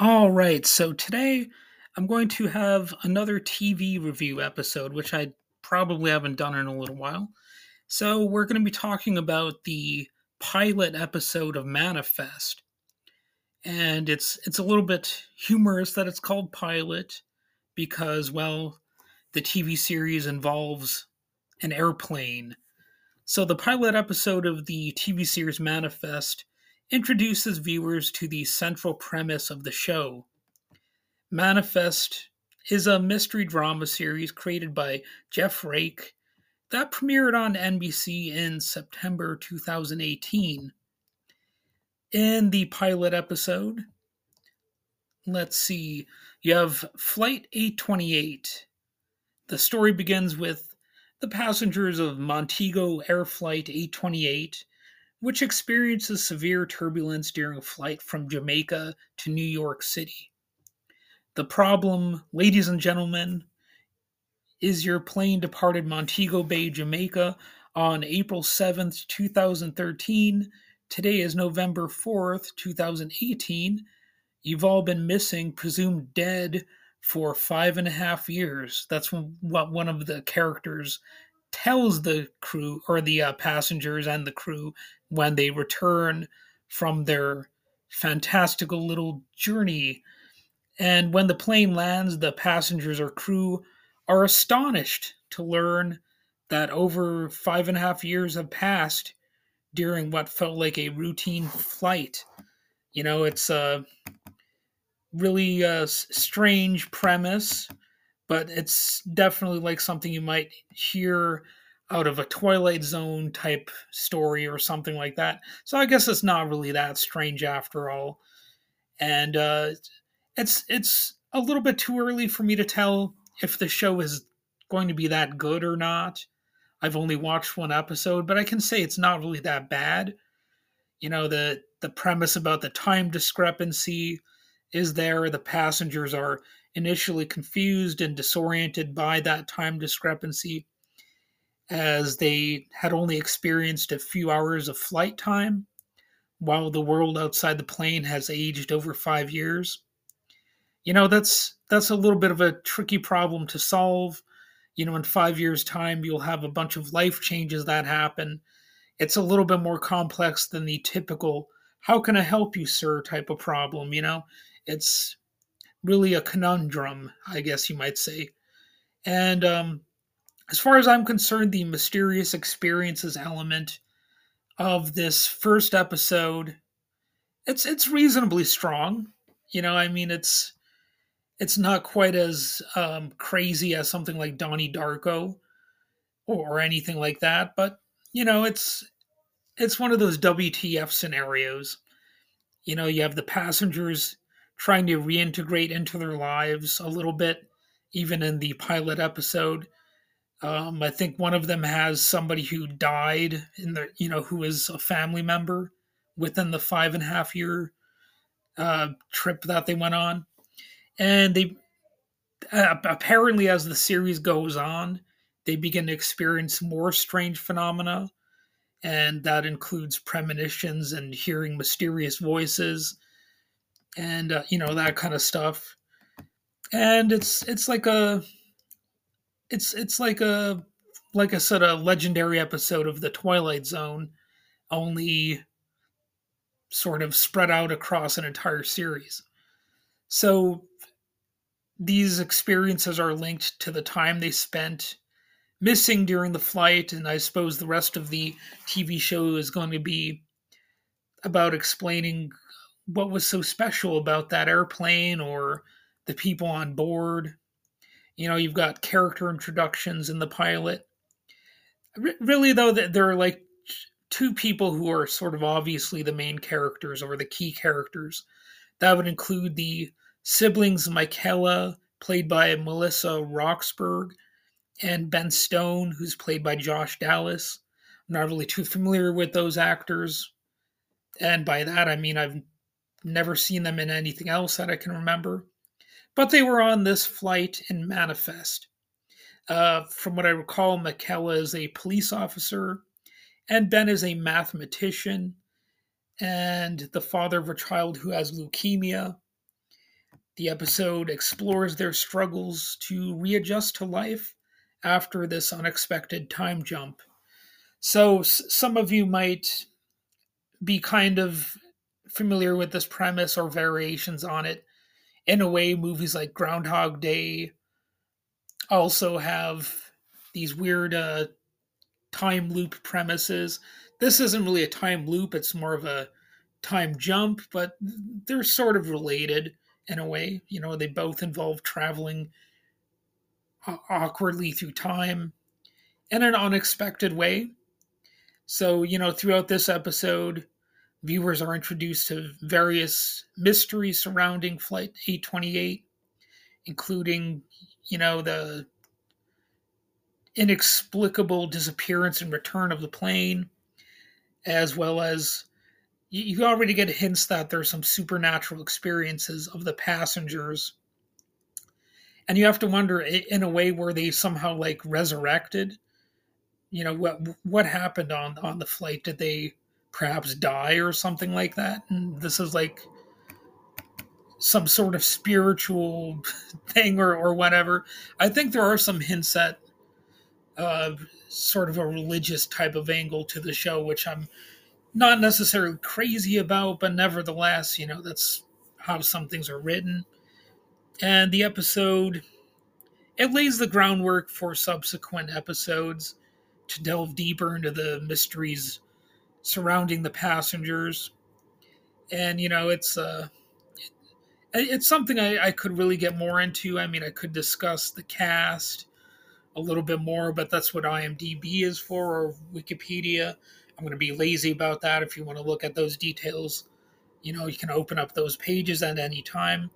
All right, so today I'm going to have another TV review episode, which I probably haven't done in a little while. So, we're going to be talking about the pilot episode of Manifest. And it's it's a little bit humorous that it's called pilot because well, the TV series involves an airplane. So, the pilot episode of the TV series Manifest introduces viewers to the central premise of the show. Manifest is a mystery drama series created by Jeff Rake that premiered on NBC in September 2018. In the pilot episode, let's see, you have Flight 828. The story begins with the passengers of Montego Air Flight 828 which experiences severe turbulence during a flight from Jamaica to New York City. The problem, ladies and gentlemen, is your plane departed Montego Bay, Jamaica on April 7th, 2013. Today is November 4th, 2018. You've all been missing, presumed dead, for five and a half years. That's what one of the characters tells the crew or the uh, passengers and the crew when they return from their fantastical little journey. And when the plane lands, the passengers or crew are astonished to learn that over five and a half years have passed during what felt like a routine flight. You know, it's a really uh, strange premise but it's definitely like something you might hear out of a Twilight Zone type story or something like that. So I guess it's not really that strange after all. And uh, it's it's a little bit too early for me to tell if the show is going to be that good or not. I've only watched one episode, but I can say it's not really that bad. You know, the the premise about the time discrepancy is there. The passengers are initially confused and disoriented by that time discrepancy as they had only experienced a few hours of flight time while the world outside the plane has aged over 5 years. You know, that's that's a little bit of a tricky problem to solve. You know, in 5 years time you'll have a bunch of life changes that happen. It's a little bit more complex than the typical how can I help you sir type of problem, you know? It's really a conundrum, I guess you might say. And um, as far as I'm concerned, the mysterious experiences element of this first episode, it's it's reasonably strong. You know, I mean, it's it's not quite as um, crazy as something like Donnie Darko or, or anything like that, but you know, it's it's one of those WTF scenarios. You know, you have the passengers trying to reintegrate into their lives a little bit, even in the pilot episode. Um, I think one of them has somebody who died in the, you know, who is a family member within the five and a half year uh, trip that they went on. And they uh, apparently, as the series goes on, they begin to experience more strange phenomena. And that includes premonitions and hearing mysterious voices and uh, you know that kind of stuff and it's it's like a it's it's like a like I said a legendary episode of the Twilight Zone only sort of spread out across an entire series so these experiences are linked to the time they spent missing during the flight and i suppose the rest of the tv show is going to be about explaining what was so special about that airplane or the people on board. You know, you've got character introductions in the pilot. R- really, though, that there are like two people who are sort of obviously the main characters or the key characters. That would include the siblings Michaela, played by Melissa Roxburgh, and Ben Stone, who's played by Josh Dallas. I'm not really too familiar with those actors. And by that, I mean I've never seen them in anything else that I can remember. But they were on this flight in Manifest. Uh, from what I recall, Michaela is a police officer, and Ben is a mathematician, and the father of a child who has leukemia. The episode explores their struggles to readjust to life after this unexpected time jump. So, some of you might be kind of familiar with this premise or variations on it. In a way, movies like Groundhog Day also have these weird uh, time loop premises. This isn't really a time loop, it's more of a time jump, but they're sort of related in a way. You know, they both involve traveling awkwardly through time in an unexpected way. So, you know, throughout this episode, viewers are introduced to various mysteries surrounding Flight 828, including, you know, the inexplicable disappearance and return of the plane, as well as you already get hints that there's some supernatural experiences of the passengers. And you have to wonder, in a way, were they somehow like resurrected? You know what what happened on on the flight? Did they perhaps die or something like that? And this is like some sort of spiritual thing or or whatever. I think there are some hints at uh, sort of a religious type of angle to the show, which I'm not necessarily crazy about, but nevertheless, you know, that's how some things are written. And the episode, it lays the groundwork for subsequent episodes to delve deeper into the mysteries surrounding the passengers. And, you know, it's, uh, it's something I, I could really get more into. I mean, I could discuss the cast a little bit more, but that's what IMDb is for or Wikipedia. I'm going to be lazy about that. If you want to look at those details, you know, you can open up those pages at any time.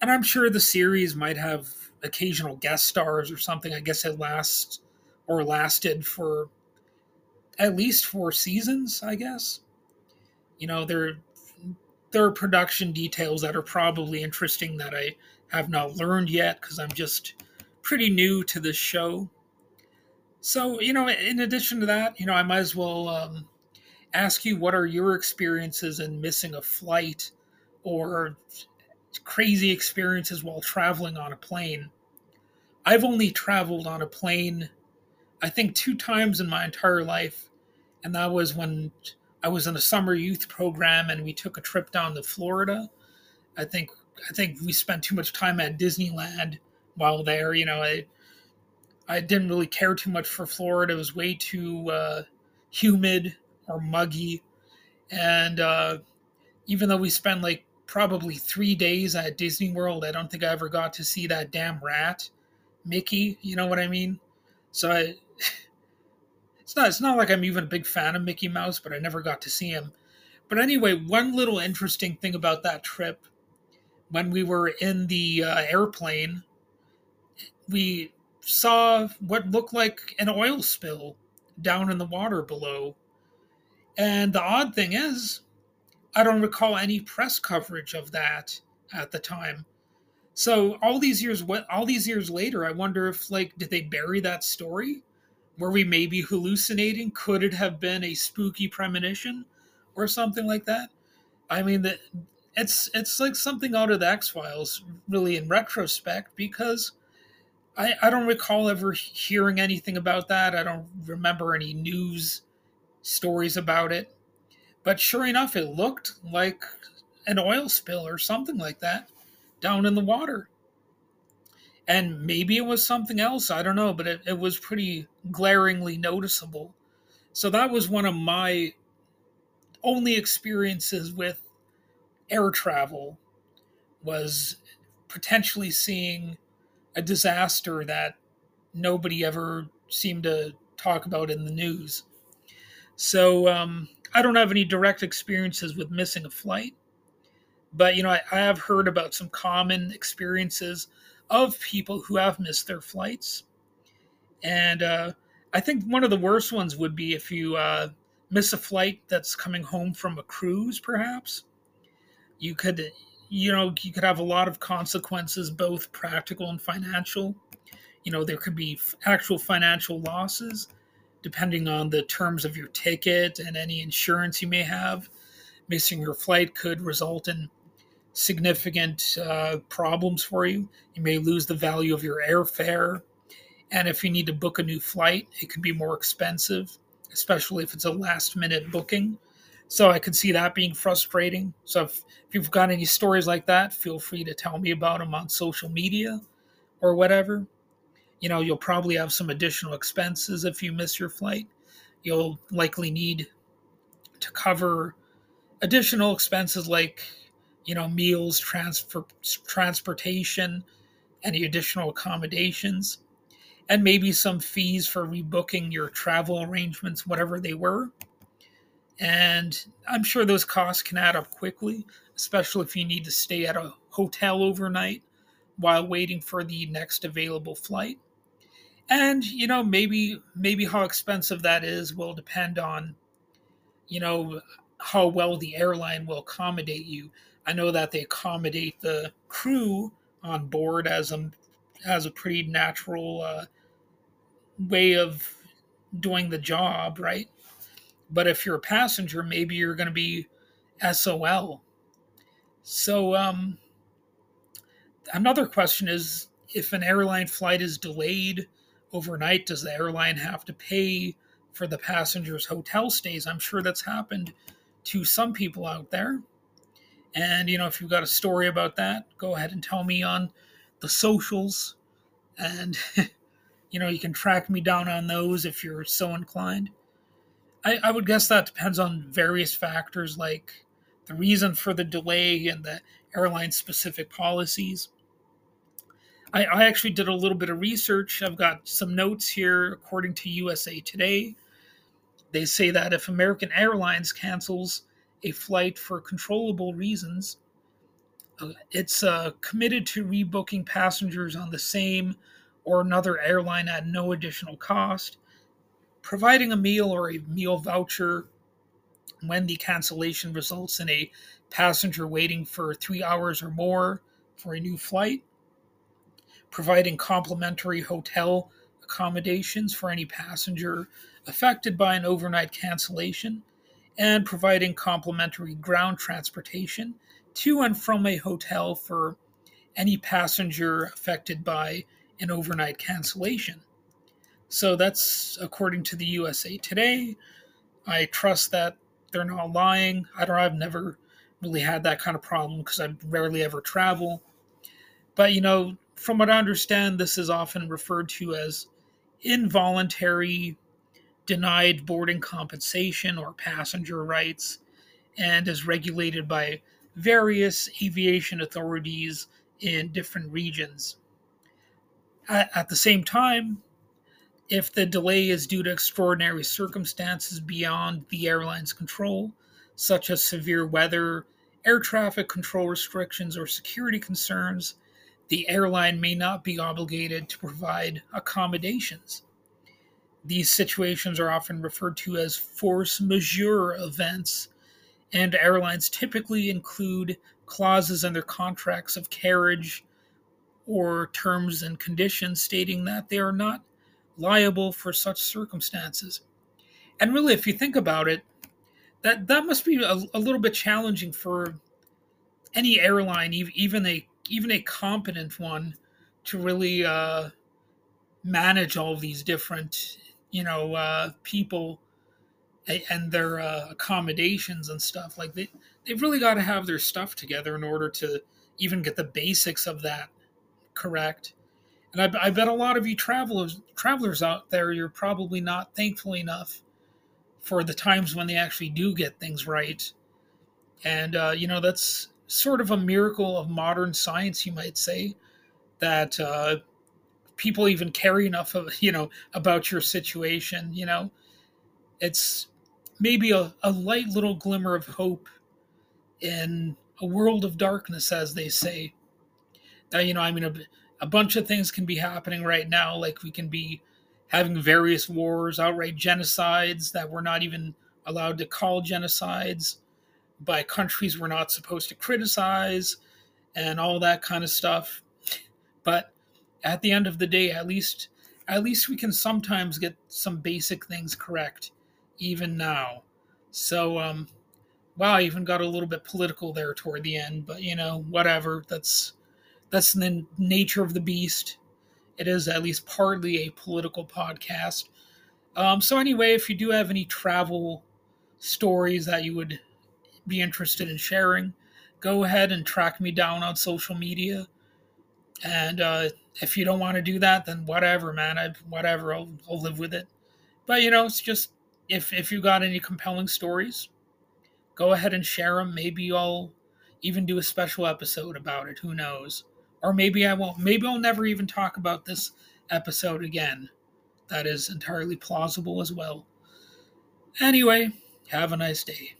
And I'm sure the series might have occasional guest stars or something. I guess it lasts or lasted for at least four seasons, I guess. You know, there there are production details that are probably interesting that I have not learned yet because I'm just pretty new to this show. So, you know, in addition to that, you know, I might as well um, ask you what are your experiences in missing a flight or crazy experiences while traveling on a plane. I've only traveled on a plane, I think, two times in my entire life. And that was when I was in a summer youth program and we took a trip down to Florida. I think I think we spent too much time at Disneyland while there. You know, I I didn't really care too much for Florida. It was way too uh, humid or muggy, and uh, even though we spent like probably three days at Disney World, I don't think I ever got to see that damn rat, Mickey. You know what I mean? So I, it's not it's not like I'm even a big fan of Mickey Mouse, but I never got to see him. But anyway, one little interesting thing about that trip, when we were in the uh, airplane, we saw what looked like an oil spill down in the water below. And the odd thing is, I don't recall any press coverage of that at the time. So all these years, all these years later, I wonder if like did they bury that story? Were we maybe hallucinating? Could it have been a spooky premonition or something like that? I mean that it's it's like something out of the X Files, really in retrospect, because I, I don't recall ever hearing anything about that. I don't remember any news stories about it. But sure enough, it looked like an oil spill or something like that down in the water. And maybe it was something else, I don't know, but it, it was pretty glaringly noticeable. So that was one of my only experiences with air travel was potentially seeing a disaster that nobody ever seemed to talk about in the news. So um, I don't have any direct experiences with missing a flight, but you know I, I have heard about some common experiences of people who have missed their flights, and uh, I think one of the worst ones would be if you uh, miss a flight that's coming home from a cruise, perhaps. You could you know you could have a lot of consequences both practical and financial. You know there could be actual financial losses depending on the terms of your ticket and any insurance you may have. Missing your flight could result in significant uh, problems for you. You may lose the value of your airfare. And if you need to book a new flight, it can be more expensive, especially if it's a last minute booking. So I could see that being frustrating. So if, if you've got any stories like that, feel free to tell me about them on social media or whatever. You know, you'll probably have some additional expenses if you miss your flight. You'll likely need to cover additional expenses like, you know, meals, transfer, transportation, any additional accommodations, and maybe some fees for rebooking your travel arrangements, whatever they were. And I'm sure those costs can add up quickly, especially if you need to stay at a hotel overnight while waiting for the next available flight. And you know, maybe maybe how expensive that is will depend on you know how well the airline will accommodate you. I know that they accommodate the crew on board as a as a pretty natural uh, way of doing the job, right? But if you're a passenger, maybe you're going to be SOL. So, um, another question is if an airline flight is delayed overnight, does the airline have to pay for the passengers' hotel stays? I'm sure that's happened to some people out there. And, you know, if you've got a story about that, go ahead and tell me on the socials. And, you know, you can track me down on those if you're so inclined. I, I would guess that depends on various factors like the reason for the delay and the airline specific policies. I, I actually did a little bit of research. I've got some notes here according to USA Today. They say that if American Airlines cancels a flight for controllable reasons, uh, it's uh, committed to rebooking passengers on the same or another airline at no additional cost providing a meal or a meal voucher when the cancellation results in a passenger waiting for three hours or more for a new flight, providing complimentary hotel accommodations for any passenger affected by an overnight cancellation, and providing complimentary ground transportation to and from a hotel for any passenger affected by an overnight cancellation. So that's according to the USA Today. I trust that they're not lying. I don't. I've never really had that kind of problem because I rarely ever travel. But you know, from what I understand, this is often referred to as involuntary denied boarding compensation or passenger rights, and is regulated by various aviation authorities in different regions. At, the same time, if the delay is due to extraordinary circumstances beyond the airline's control, such as severe weather, air traffic control restrictions, or security concerns, the airline may not be obligated to provide accommodations. These situations are often referred to as force majeure events, and airlines typically include clauses in their contracts of carriage or terms and conditions stating that they are not liable for such circumstances. And really, if you think about it, that that must be a, a little bit challenging for any airline, even a even a competent one, to really uh, manage all of these different, you know, uh, people and their uh, accommodations and stuff. Like they they've really got to have their stuff together in order to even get the basics of that correct. And I, I bet a lot of you travelers travelers out there, you're probably not thankful enough for the times when they actually do get things right. And uh, you know that's sort of a miracle of modern science, you might say, that uh, people even care enough of you know about your situation. You know, it's maybe a, a light little glimmer of hope in a world of darkness, as they say. Uh, you know, I mean, a, a bunch of things can be happening right now. Like we can be having various wars, outright genocides that we're not even allowed to call genocides by countries we're not supposed to criticize and all that kind of stuff. But at the end of the day, at least at least we can sometimes get some basic things correct even now. So um wow, I even got a little bit political there toward the end, but you know, whatever. That's that's the nature of the beast. It is at least partly a political podcast. Um, so anyway, if you do have any travel stories that you would be interested in sharing, go ahead and track me down on social media. And uh, if you don't want to do that, then whatever, man. I whatever, I'll, I'll live with it. But you know, it's just if if you got any compelling stories, go ahead and share them. Maybe I'll even do a special episode about it. Who knows? Or maybe I won't. Maybe I'll never even talk about this episode again. That is entirely plausible as well. Anyway, have a nice day.